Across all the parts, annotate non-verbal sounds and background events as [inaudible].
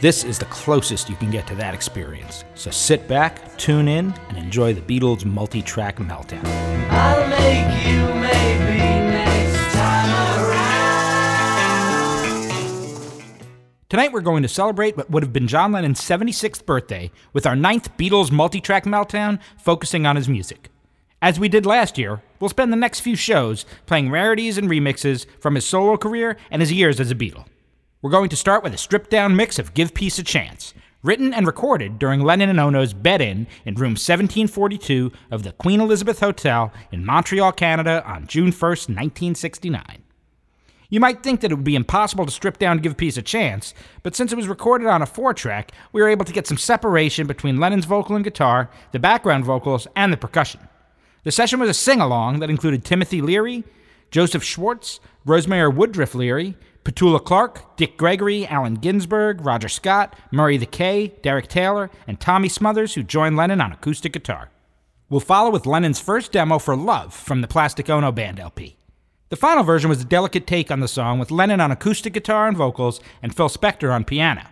This is the closest you can get to that experience. So sit back, tune in, and enjoy the Beatles multi track meltdown. I'll make you maybe next time around. Tonight we're going to celebrate what would have been John Lennon's 76th birthday with our ninth Beatles multi track meltdown focusing on his music. As we did last year, we'll spend the next few shows playing rarities and remixes from his solo career and his years as a Beatle. We're going to start with a stripped down mix of Give Peace a Chance, written and recorded during Lennon and Ono's bed in in room 1742 of the Queen Elizabeth Hotel in Montreal, Canada on June 1st, 1969. You might think that it would be impossible to strip down Give Peace a Chance, but since it was recorded on a four track, we were able to get some separation between Lennon's vocal and guitar, the background vocals, and the percussion. The session was a sing along that included Timothy Leary, Joseph Schwartz, Rosemary Woodruff Leary, Petula Clark, Dick Gregory, Allen Ginsberg, Roger Scott, Murray the K, Derek Taylor, and Tommy Smothers, who joined Lennon on acoustic guitar. We'll follow with Lennon's first demo for Love from the Plastic Ono Band LP. The final version was a delicate take on the song with Lennon on acoustic guitar and vocals and Phil Spector on piano.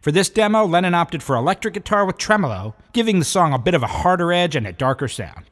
For this demo, Lennon opted for electric guitar with tremolo, giving the song a bit of a harder edge and a darker sound.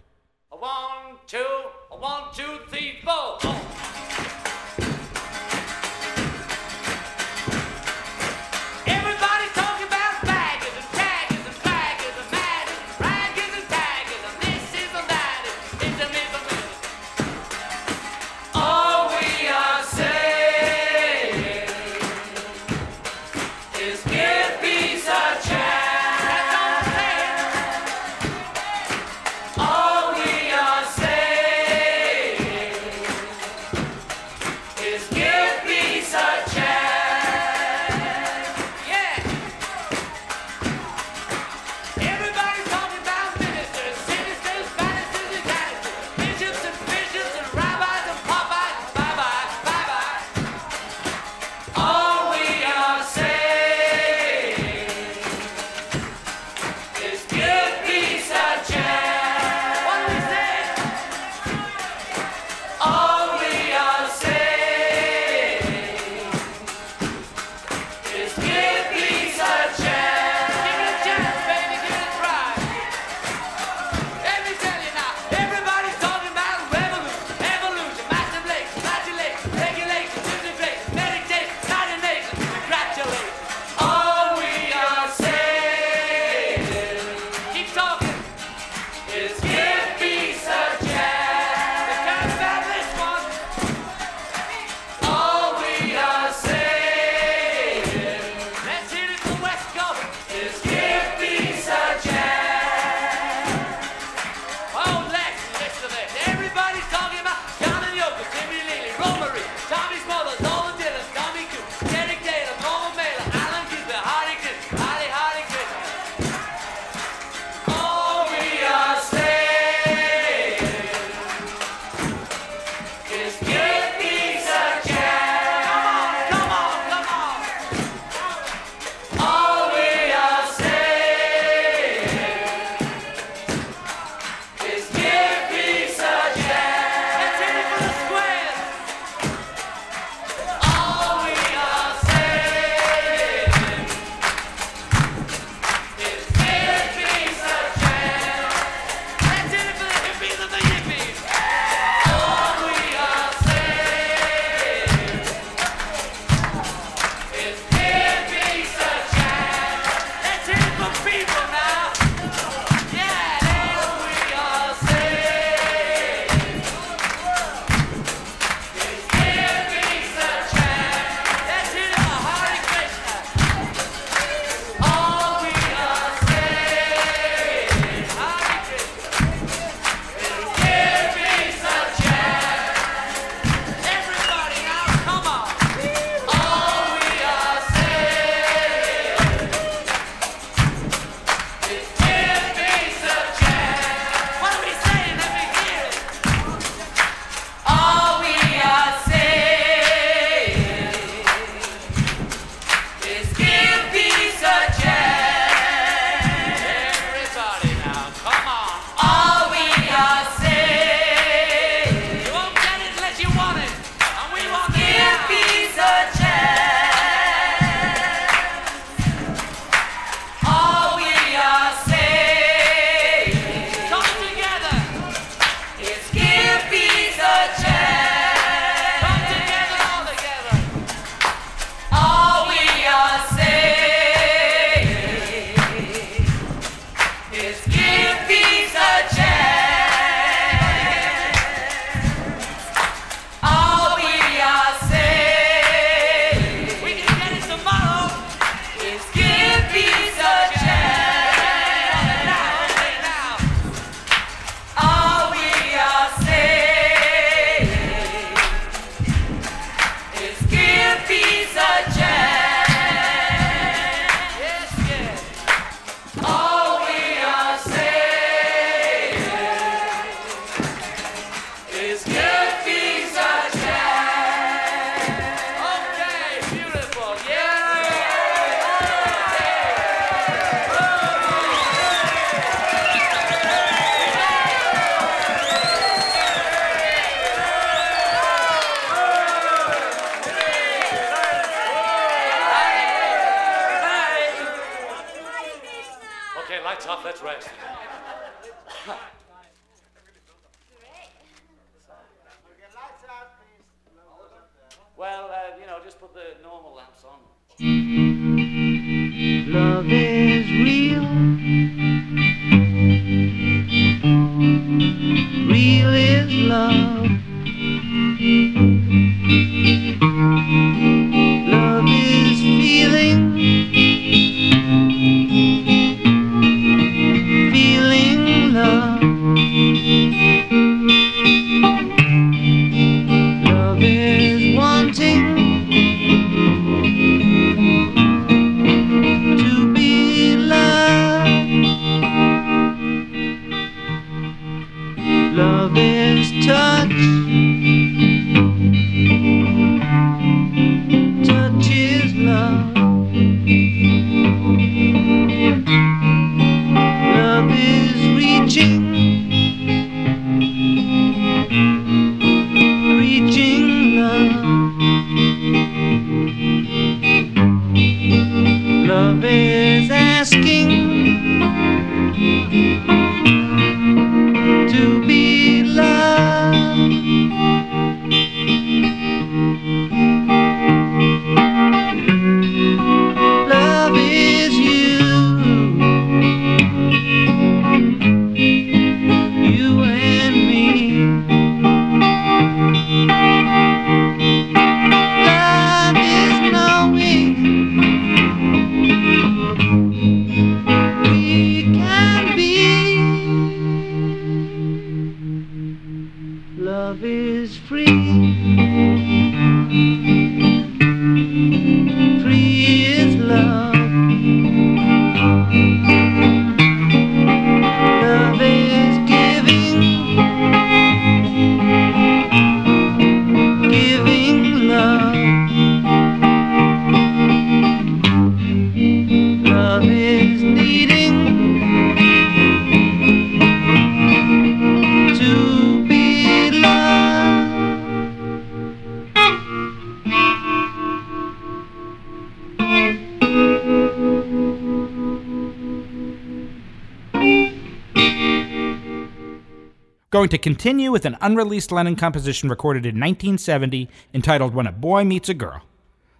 Going to continue with an unreleased Lennon composition recorded in 1970 entitled When a Boy Meets a Girl.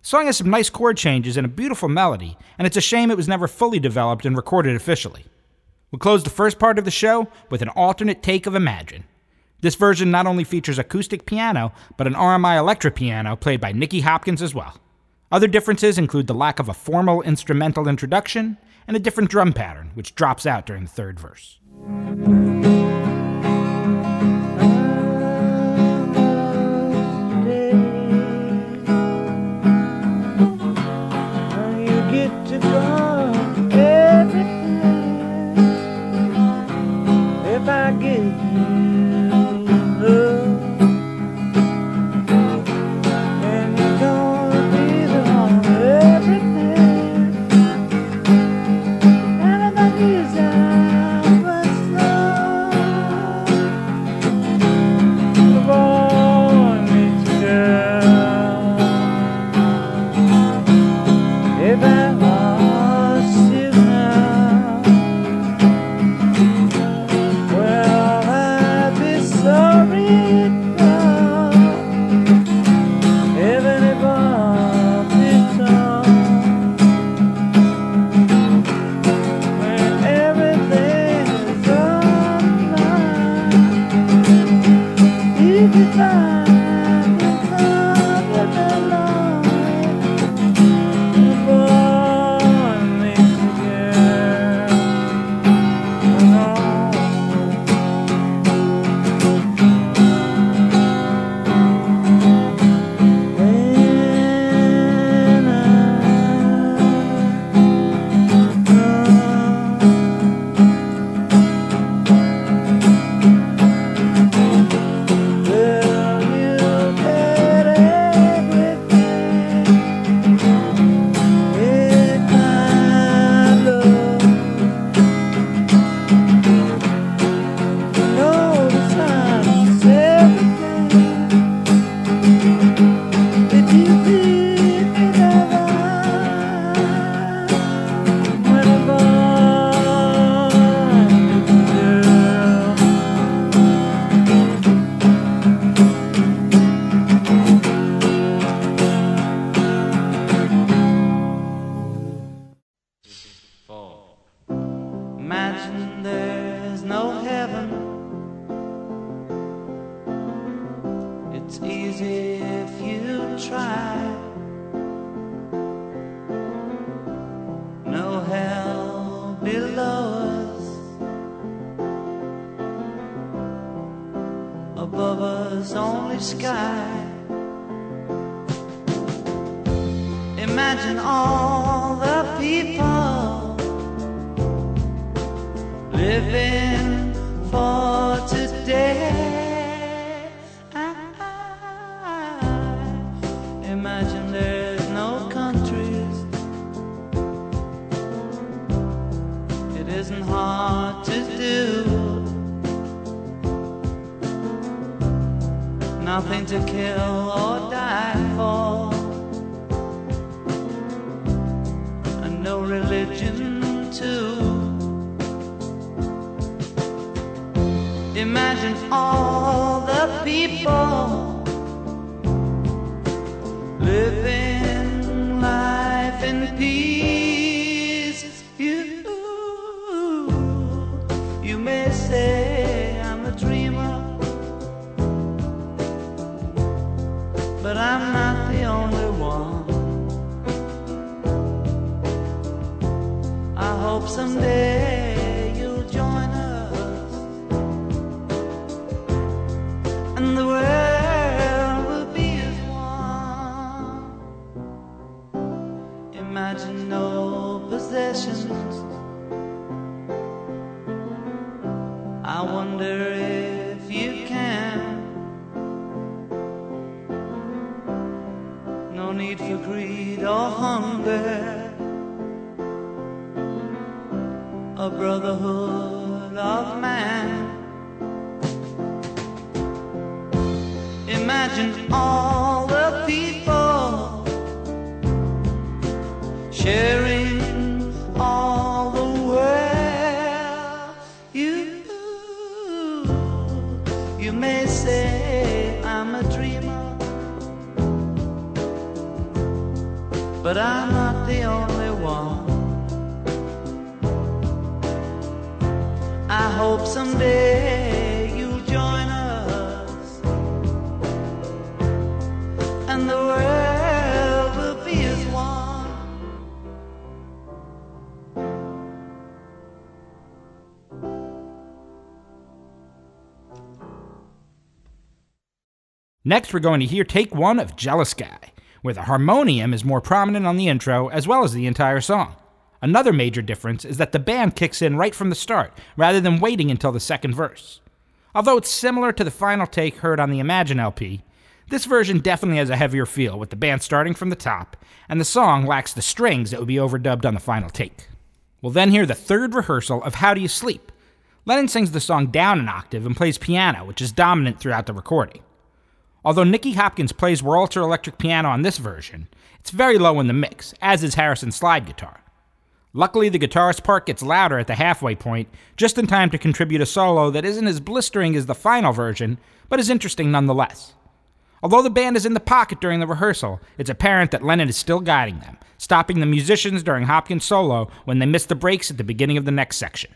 The song has some nice chord changes and a beautiful melody, and it's a shame it was never fully developed and recorded officially. We'll close the first part of the show with an alternate take of Imagine. This version not only features acoustic piano, but an RMI electric piano played by Nicky Hopkins as well. Other differences include the lack of a formal instrumental introduction and a different drum pattern, which drops out during the third verse. Nothing to kill or die for. And no religion too. Imagine all the people living life in peace. But I'm not the only one. I hope someday you'll join us and the world will be as one. Next, we're going to hear take one of Jealous Guy, where the harmonium is more prominent on the intro as well as the entire song. Another major difference is that the band kicks in right from the start, rather than waiting until the second verse. Although it's similar to the final take heard on the Imagine LP, this version definitely has a heavier feel, with the band starting from the top, and the song lacks the strings that would be overdubbed on the final take. We'll then hear the third rehearsal of How Do You Sleep? Lennon sings the song down an octave and plays piano, which is dominant throughout the recording. Although Nicky Hopkins plays Wurlitzer electric piano on this version, it's very low in the mix, as is Harrison's slide guitar. Luckily, the guitarist part gets louder at the halfway point, just in time to contribute a solo that isn't as blistering as the final version, but is interesting nonetheless. Although the band is in the pocket during the rehearsal, it's apparent that Lennon is still guiding them, stopping the musicians during Hopkins' solo when they miss the breaks at the beginning of the next section.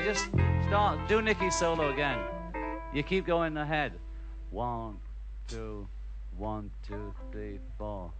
There. Just start. Do Nicky's solo again. You keep going ahead. One, two, one, two, three, four.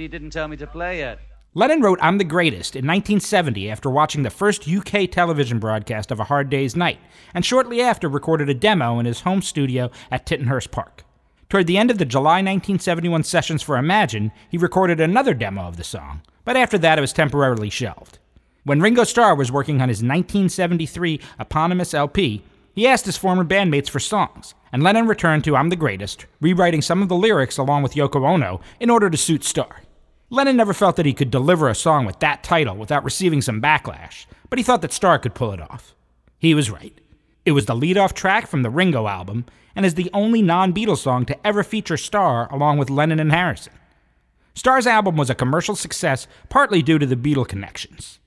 You didn't tell me to play it. Lennon wrote I'm the Greatest in 1970 after watching the first UK television broadcast of A Hard Day's Night, and shortly after recorded a demo in his home studio at Tittenhurst Park. Toward the end of the July 1971 sessions for Imagine, he recorded another demo of the song, but after that it was temporarily shelved. When Ringo Starr was working on his 1973 eponymous LP, he asked his former bandmates for songs, and Lennon returned to I'm the Greatest, rewriting some of the lyrics along with Yoko Ono in order to suit Starr. Lennon never felt that he could deliver a song with that title without receiving some backlash, but he thought that Starr could pull it off. He was right. It was the lead-off track from the Ringo album, and is the only non-Beatles song to ever feature Starr along with Lennon and Harrison. Starr's album was a commercial success partly due to the Beatle connections.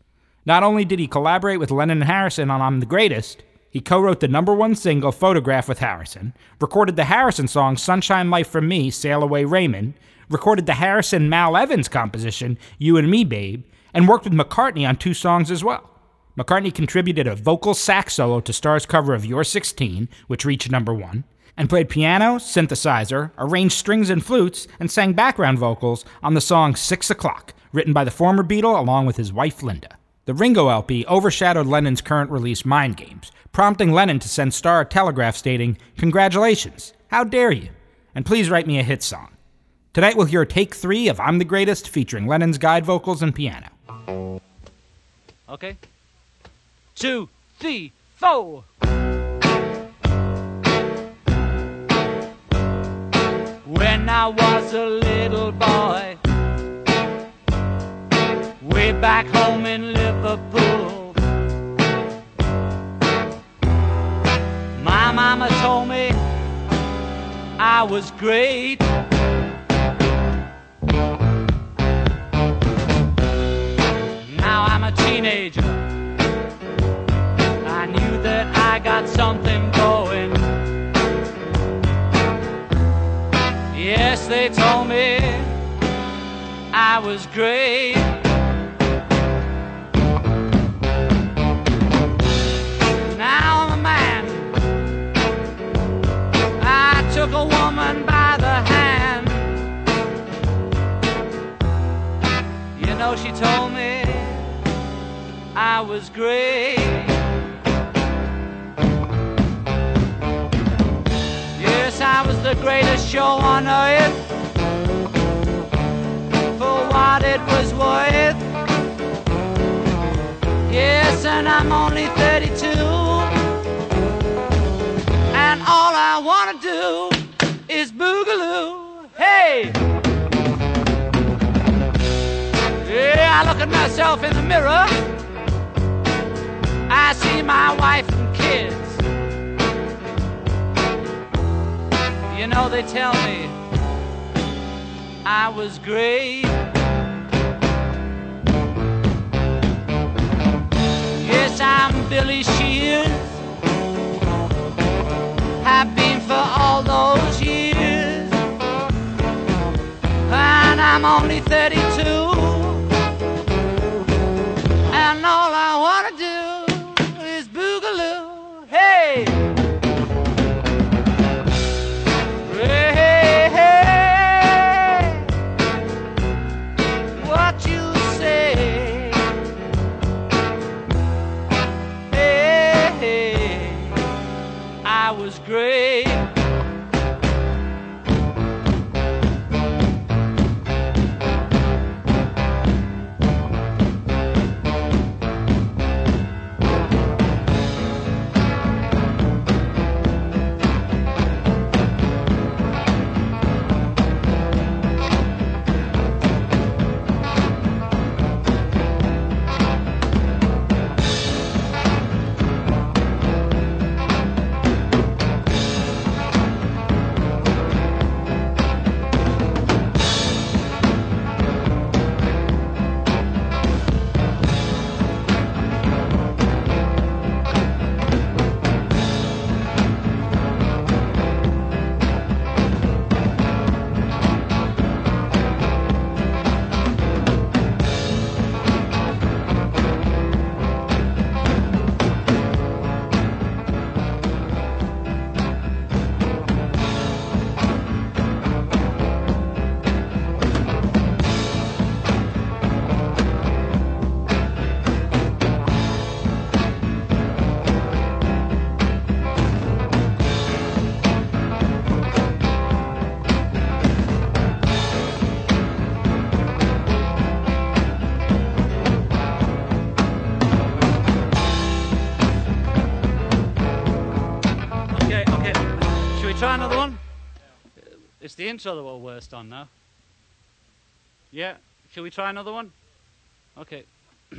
Not only did he collaborate with Lennon and Harrison on I'm the Greatest, he co wrote the number one single Photograph with Harrison, recorded the Harrison song Sunshine Life for Me, Sail Away Raymond, recorded the Harrison Mal Evans composition You and Me Babe, and worked with McCartney on two songs as well. McCartney contributed a vocal sax solo to Starr's cover of You're 16, which reached number one, and played piano, synthesizer, arranged strings and flutes, and sang background vocals on the song Six O'Clock, written by the former Beatle along with his wife Linda. The Ringo LP overshadowed Lennon's current release, Mind Games, prompting Lennon to send Starr a telegraph stating, Congratulations, how dare you? And please write me a hit song. Tonight we'll hear take three of I'm the Greatest featuring Lennon's guide vocals and piano. Okay? Two, three, four. When I was a little boy. Way back home in Liverpool. My mama told me I was great. Teenager. I knew that I got something going. Yes, they told me I was great. I was great. Yes, I was the greatest show on earth for what it was worth. Yes, and I'm only 32. And all I want to do is boogaloo. Hey! Yeah, I look at myself in the mirror. I see my wife and kids. You know, they tell me I was great. Yes, I'm Billy Shears. Have been for all those years. And I'm only 32. The intro that we're worst on now. Yeah. Shall we try another one? Okay. [coughs]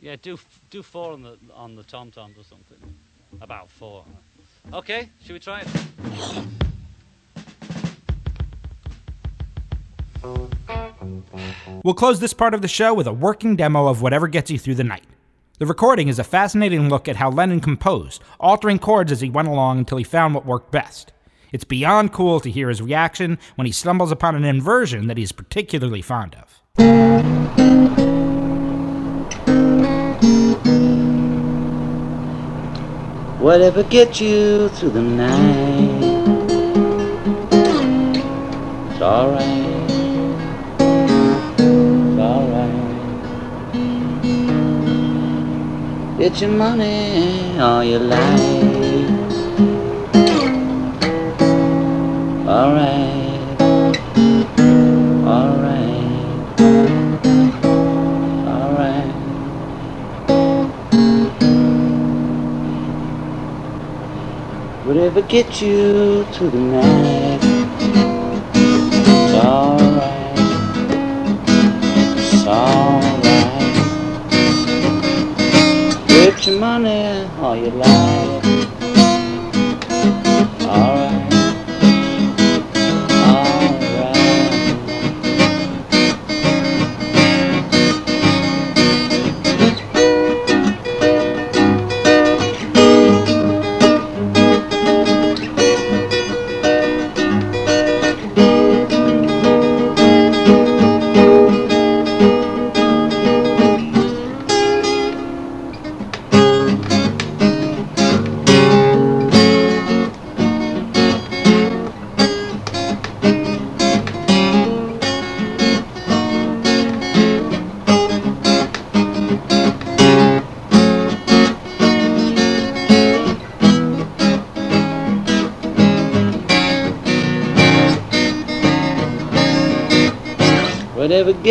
yeah, do do four on the on the tom toms or something. About four. Okay, should we try it? We'll close this part of the show with a working demo of whatever gets you through the night. The recording is a fascinating look at how Lennon composed, altering chords as he went along until he found what worked best. It's beyond cool to hear his reaction when he stumbles upon an inversion that he's particularly fond of. Whatever gets you through the night. It's alright. Get your money all you like. Alright. Alright. Alright. Whatever gets you to the next. Your money all you like.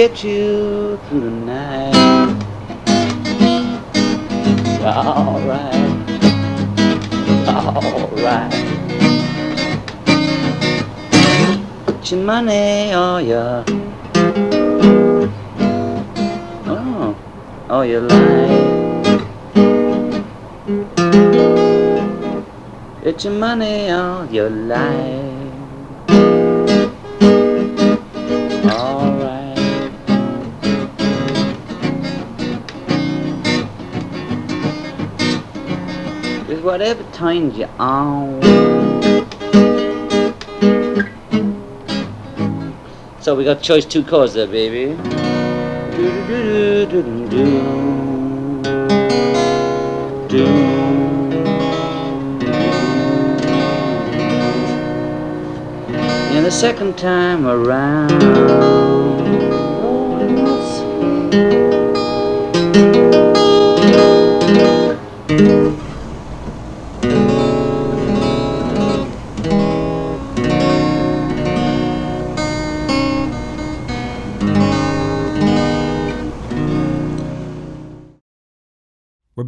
Gets you through the night. Alright. Alright. Put your money or your Oh, oh you lie. Get your money or your life. Alright. Whatever turns you on. So we got choice two chords there, baby. And the second time around.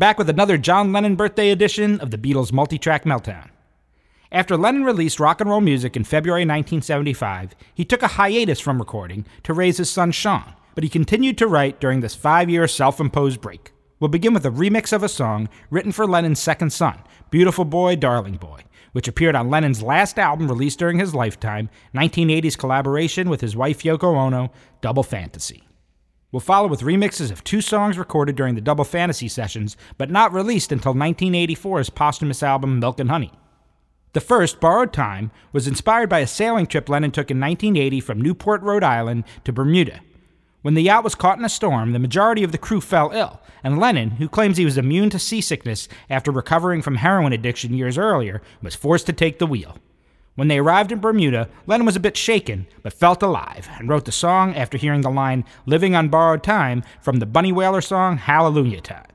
Back with another John Lennon birthday edition of the Beatles multi-track meltdown. After Lennon released rock and roll music in February 1975, he took a hiatus from recording to raise his son Sean, but he continued to write during this five-year self-imposed break. We'll begin with a remix of a song written for Lennon's second son, Beautiful Boy, Darling Boy, which appeared on Lennon's last album released during his lifetime, 1980's collaboration with his wife Yoko Ono, Double Fantasy. We'll follow with remixes of two songs recorded during the Double Fantasy sessions, but not released until 1984's posthumous album Milk and Honey. The first, Borrowed Time, was inspired by a sailing trip Lennon took in 1980 from Newport, Rhode Island to Bermuda. When the yacht was caught in a storm, the majority of the crew fell ill, and Lennon, who claims he was immune to seasickness after recovering from heroin addiction years earlier, was forced to take the wheel. When they arrived in Bermuda, Lennon was a bit shaken, but felt alive, and wrote the song after hearing the line Living on Borrowed Time from the Bunny Wailer song Hallelujah Time.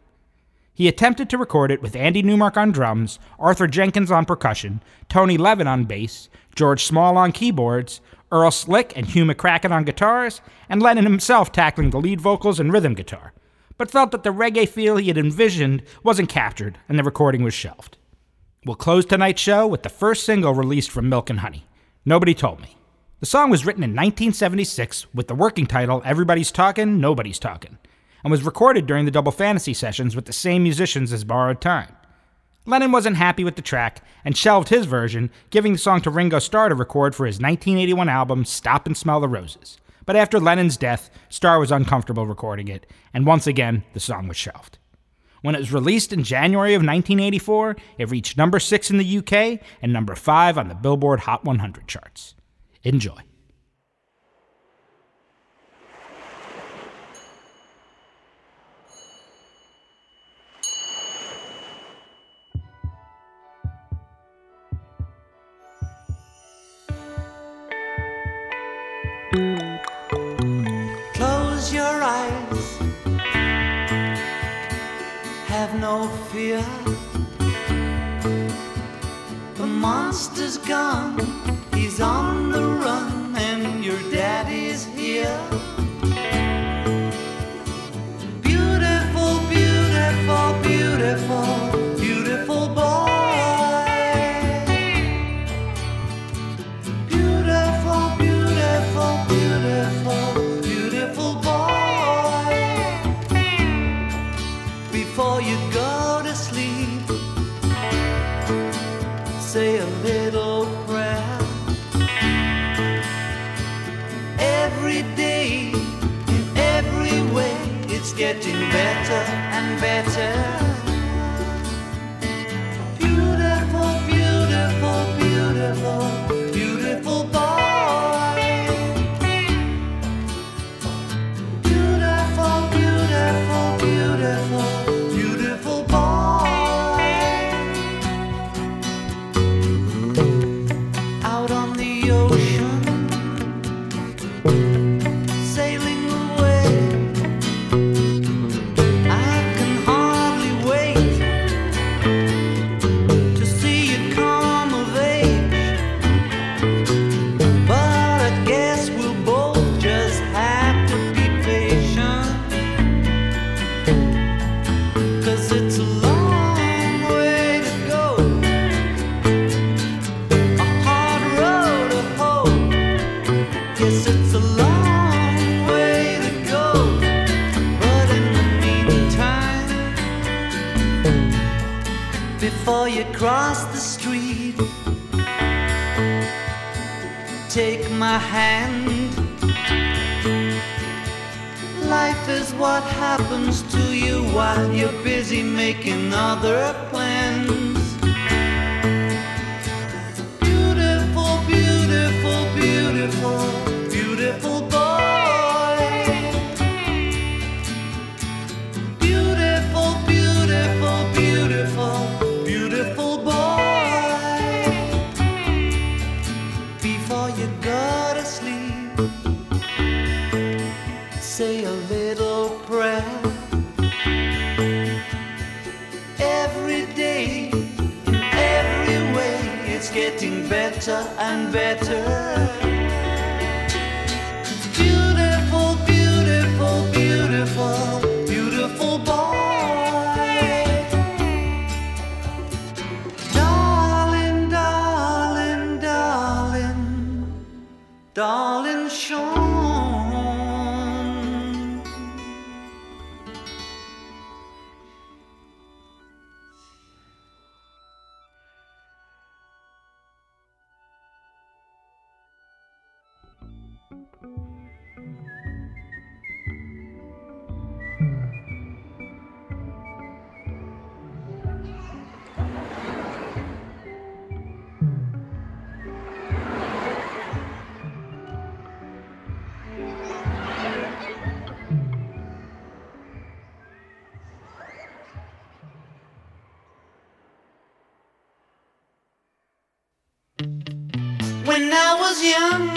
He attempted to record it with Andy Newmark on drums, Arthur Jenkins on percussion, Tony Levin on bass, George Small on keyboards, Earl Slick and Hugh McCracken on guitars, and Lennon himself tackling the lead vocals and rhythm guitar, but felt that the reggae feel he had envisioned wasn't captured and the recording was shelved. We'll close tonight's show with the first single released from Milk and Honey. Nobody Told Me. The song was written in 1976 with the working title Everybody's Talkin', Nobody's Talkin', and was recorded during the Double Fantasy sessions with the same musicians as Borrowed Time. Lennon wasn't happy with the track and shelved his version, giving the song to Ringo Starr to record for his 1981 album Stop and Smell the Roses. But after Lennon's death, Starr was uncomfortable recording it, and once again, the song was shelved. When it was released in January of 1984, it reached number 6 in the UK and number 5 on the Billboard Hot 100 charts. Enjoy. No fear. The monster's gone. He's on Yeah. hand. Life is what happens to you while you're busy making other plans. am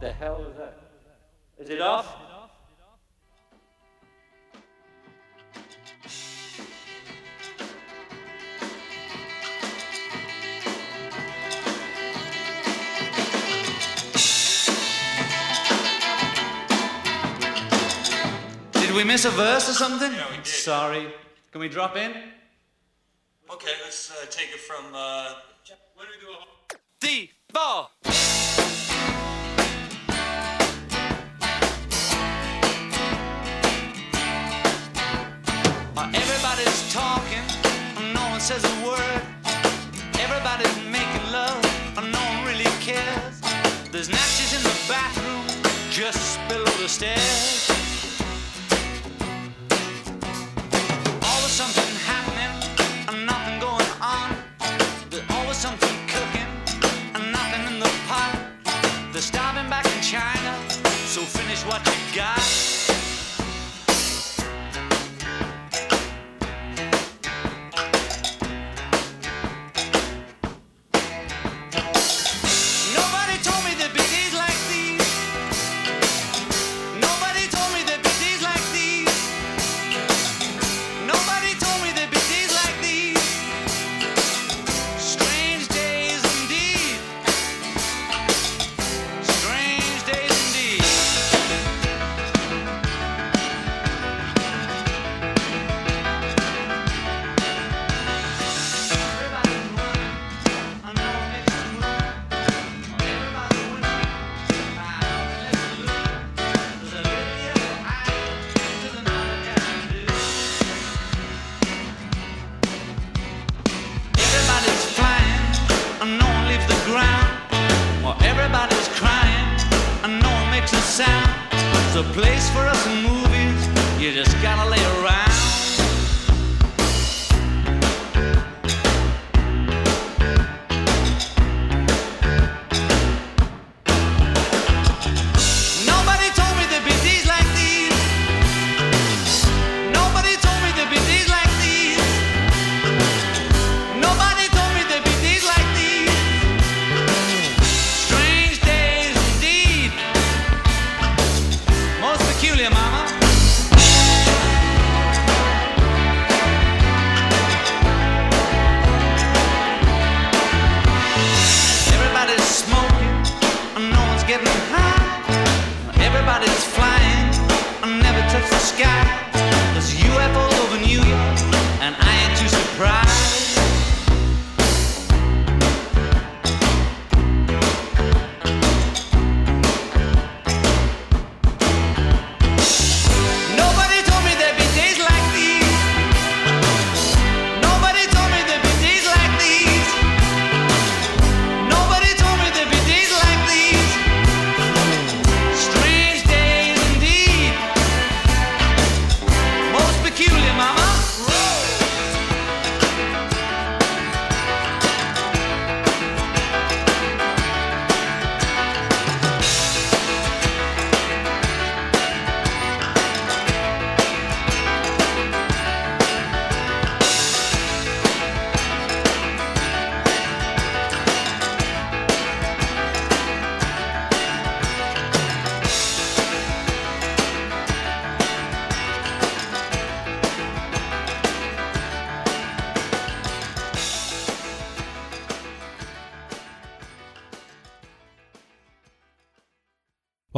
The hell is that? Is it off? Did we miss a verse or something? Yeah, we did. Sorry. Can we drop in? Okay, let's uh, take it from. Uh, what do we do? D four. talking, and no one says a word. Everybody's making love, and no one really cares. There's matches in the bathroom, just below the stairs. Always something happening, and nothing going on. There's always something cooking, and nothing in the pot. They're starving back in China, so finish what you got.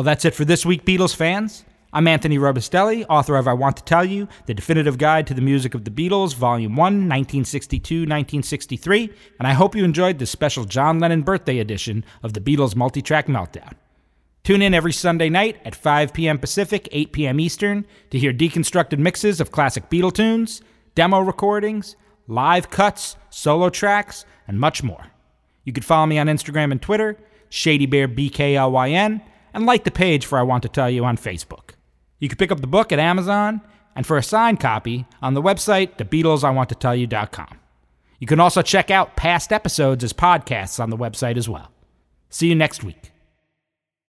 Well, that's it for this week, Beatles fans. I'm Anthony Robustelli, author of I Want to Tell You, The Definitive Guide to the Music of the Beatles, Volume 1, 1962 1963, and I hope you enjoyed this special John Lennon birthday edition of the Beatles multi track meltdown. Tune in every Sunday night at 5 p.m. Pacific, 8 p.m. Eastern to hear deconstructed mixes of classic Beatle tunes, demo recordings, live cuts, solo tracks, and much more. You can follow me on Instagram and Twitter, ShadyBearBKLYN and like the page for I Want to Tell You on Facebook. You can pick up the book at Amazon and for a signed copy on the website, TheBeatlesIWantToTellYou.com. You can also check out past episodes as podcasts on the website as well. See you next week.